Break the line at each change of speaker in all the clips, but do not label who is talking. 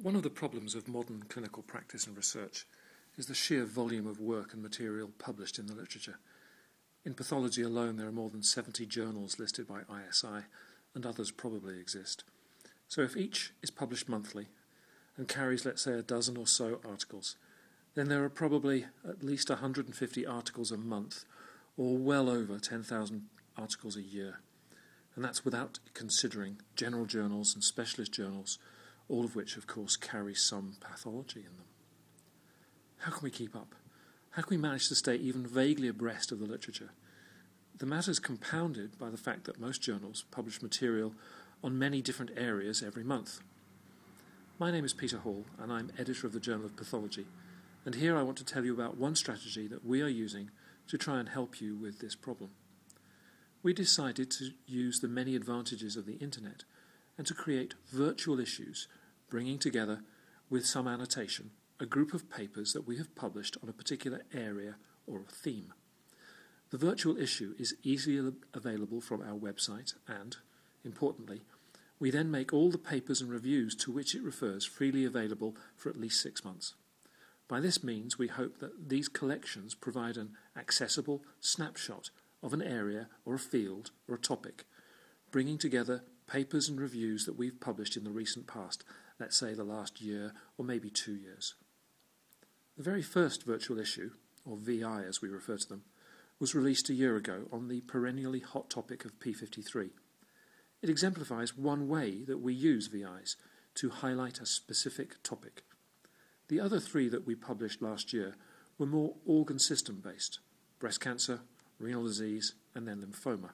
One of the problems of modern clinical practice and research is the sheer volume of work and material published in the literature. In pathology alone, there are more than 70 journals listed by ISI, and others probably exist. So if each is published monthly and carries, let's say, a dozen or so articles, then there are probably at least 150 articles a month, or well over 10,000 articles a year. And that's without considering general journals and specialist journals all of which, of course, carry some pathology in them. How can we keep up? How can we manage to stay even vaguely abreast of the literature? The matter is compounded by the fact that most journals publish material on many different areas every month. My name is Peter Hall, and I'm editor of the Journal of Pathology, and here I want to tell you about one strategy that we are using to try and help you with this problem. We decided to use the many advantages of the internet and to create virtual issues bringing together, with some annotation, a group of papers that we have published on a particular area or theme. The virtual issue is easily available from our website, and, importantly, we then make all the papers and reviews to which it refers freely available for at least six months. By this means, we hope that these collections provide an accessible snapshot of an area or a field or a topic, bringing together papers and reviews that we've published in the recent past let's say the last year or maybe two years. The very first virtual issue, or VI as we refer to them, was released a year ago on the perennially hot topic of P53. It exemplifies one way that we use VIs to highlight a specific topic. The other three that we published last year were more organ system based breast cancer, renal disease, and then lymphoma.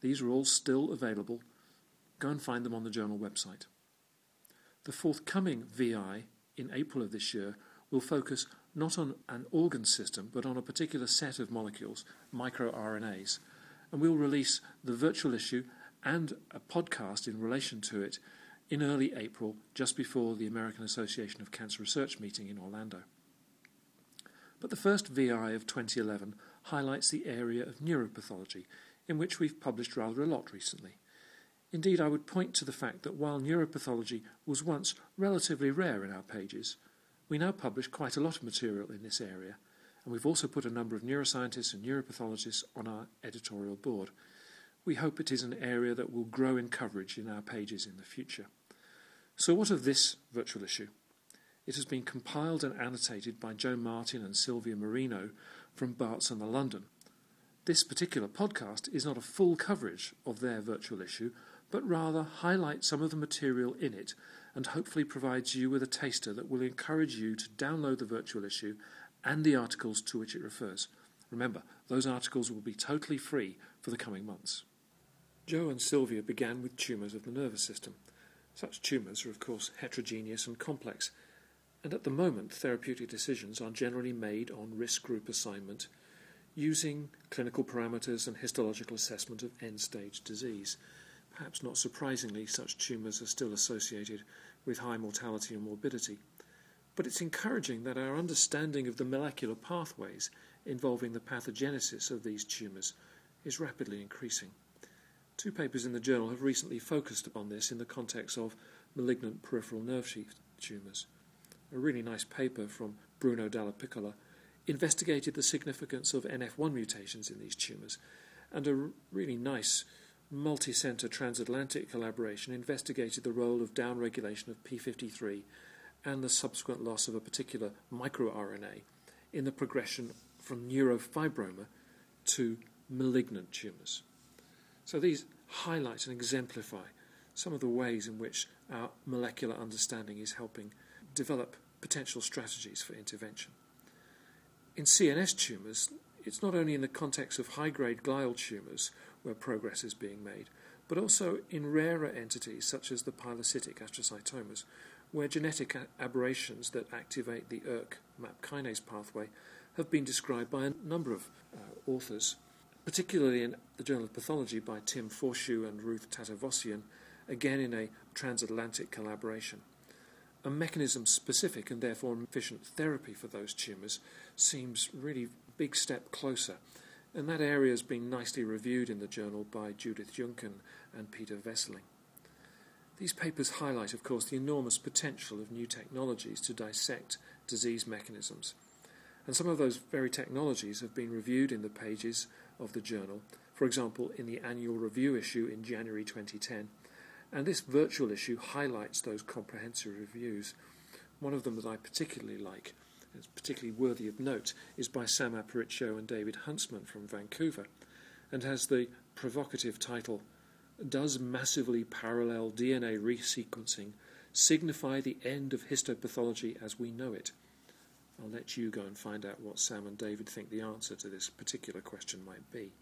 These are all still available. Go and find them on the journal website. The forthcoming VI in April of this year will focus not on an organ system but on a particular set of molecules, microRNAs, and we'll release the virtual issue and a podcast in relation to it in early April, just before the American Association of Cancer Research meeting in Orlando. But the first VI of 2011 highlights the area of neuropathology, in which we've published rather a lot recently. Indeed, I would point to the fact that while neuropathology was once relatively rare in our pages, we now publish quite a lot of material in this area, and we've also put a number of neuroscientists and neuropathologists on our editorial board. We hope it is an area that will grow in coverage in our pages in the future. So, what of this virtual issue? It has been compiled and annotated by Joe Martin and Sylvia Marino from Barts and the London. This particular podcast is not a full coverage of their virtual issue, but rather highlight some of the material in it and hopefully provides you with a taster that will encourage you to download the virtual issue and the articles to which it refers. Remember, those articles will be totally free for the coming months. Joe and Sylvia began with tumours of the nervous system. Such tumours are, of course, heterogeneous and complex, and at the moment, therapeutic decisions are generally made on risk group assignment using clinical parameters and histological assessment of end stage disease. Perhaps not surprisingly, such tumours are still associated with high mortality and morbidity. But it's encouraging that our understanding of the molecular pathways involving the pathogenesis of these tumours is rapidly increasing. Two papers in the journal have recently focused upon this in the context of malignant peripheral nerve sheath tumours. A really nice paper from Bruno Dallapiccola investigated the significance of NF1 mutations in these tumours, and a really nice multi centre transatlantic collaboration investigated the role of downregulation of P53 and the subsequent loss of a particular microRNA in the progression from neurofibroma to malignant tumours. So these highlight and exemplify some of the ways in which our molecular understanding is helping develop potential strategies for intervention. In CNS tumours, it's not only in the context of high grade glial tumours where progress is being made, but also in rarer entities such as the pilocytic astrocytomas, where genetic aberrations that activate the ERK MAP kinase pathway have been described by a number of uh, authors, particularly in the Journal of Pathology by Tim Forshew and Ruth Tatevossian, again in a transatlantic collaboration. A mechanism specific and therefore efficient therapy for those tumours seems really a big step closer and that area has been nicely reviewed in the journal by Judith Jeuken and Peter Wesseling. These papers highlight, of course, the enormous potential of new technologies to dissect disease mechanisms. And some of those very technologies have been reviewed in the pages of the journal, for example, in the annual review issue in January 2010. And this virtual issue highlights those comprehensive reviews. One of them that I particularly like, is particularly worthy of note, is by Sam Aparicio and David Huntsman from Vancouver, and has the provocative title does massively parallel DNA resequencing signify the end of histopathology as we know it? I'll let you go and find out what Sam and David think the answer to this particular question might be.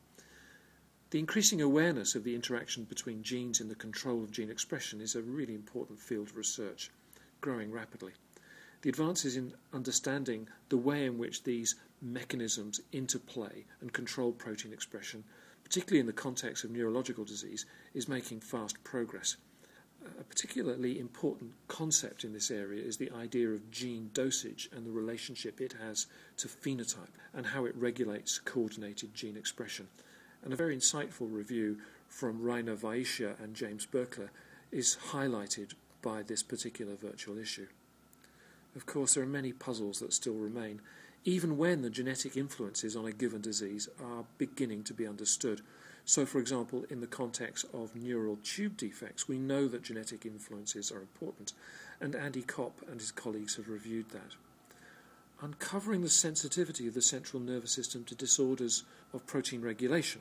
The increasing awareness of the interaction between genes in the control of gene expression is a really important field of research, growing rapidly. The advances in understanding the way in which these mechanisms interplay and control protein expression particularly in the context of neurological disease, is making fast progress. A particularly important concept in this area is the idea of gene dosage and the relationship it has to phenotype and how it regulates coordinated gene expression. And a very insightful review from Reiner Veitia and James Birchler is highlighted by this particular virtual issue. Of course, there are many puzzles that still remain, even when the genetic influences on a given disease are beginning to be understood. So, for example, in the context of neural tube defects, we know that genetic influences are important, and Andy Copp and his colleagues have reviewed that. Uncovering the sensitivity of the central nervous system to disorders of protein regulation,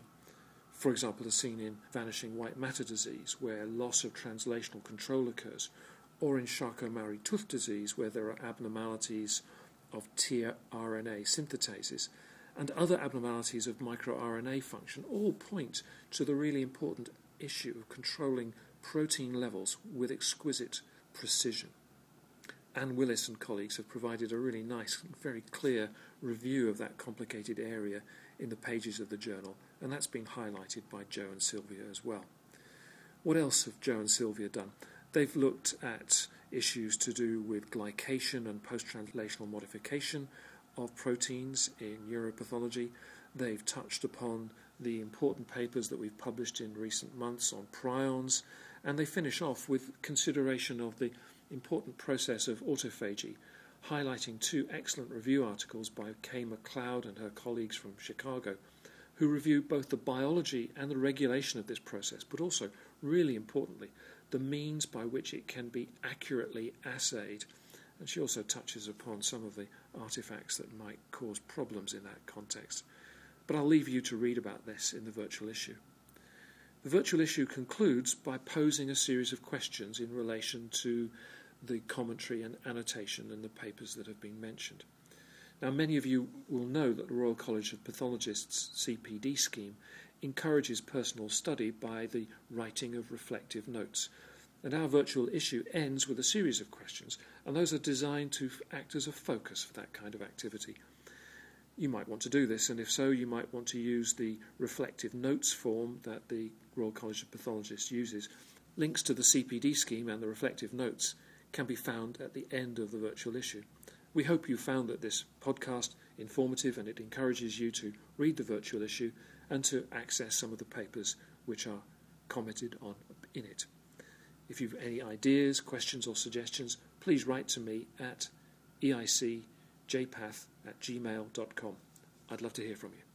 for example, as seen in vanishing white matter disease, where loss of translational control occurs, or in Charcot-Marie Tooth disease, where there are abnormalities of tRNA synthetases and other abnormalities of microRNA function all point to the really important issue of controlling protein levels with exquisite precision. Anne Willis and colleagues have provided a really nice, very clear review of that complicated area in the pages of the journal, and that's been highlighted by Joe and Sylvia as well. What else have Joe and Sylvia done? They've looked at issues to do with glycation and post translational modification of proteins in neuropathology. They've touched upon the important papers that we've published in recent months on prions, and they finish off with consideration of the important process of autophagy, highlighting two excellent review articles by Kay Macleod and her colleagues from Chicago, who review both the biology and the regulation of this process, but also, really importantly, the means by which it can be accurately assayed. And she also touches upon some of the artifacts that might cause problems in that context. But I'll leave you to read about this in the virtual issue. The virtual issue concludes by posing a series of questions in relation to the commentary and annotation and the papers that have been mentioned. Now, many of you will know that the Royal College of Pathologists CPD scheme encourages personal study by the writing of reflective notes. And our virtual issue ends with a series of questions, and those are designed to act as a focus for that kind of activity. You might want to do this, and if so, you might want to use the reflective notes form that the Royal College of Pathologists uses. Links to the CPD scheme and the reflective notes can be found at the end of the virtual issue. We hope you found that this podcast informative and it encourages you to read the virtual issue and to access some of the papers which are commented on in it. If you've any ideas, questions, or suggestions, please write to me at eicjpath at gmail.com. I'd love to hear from you.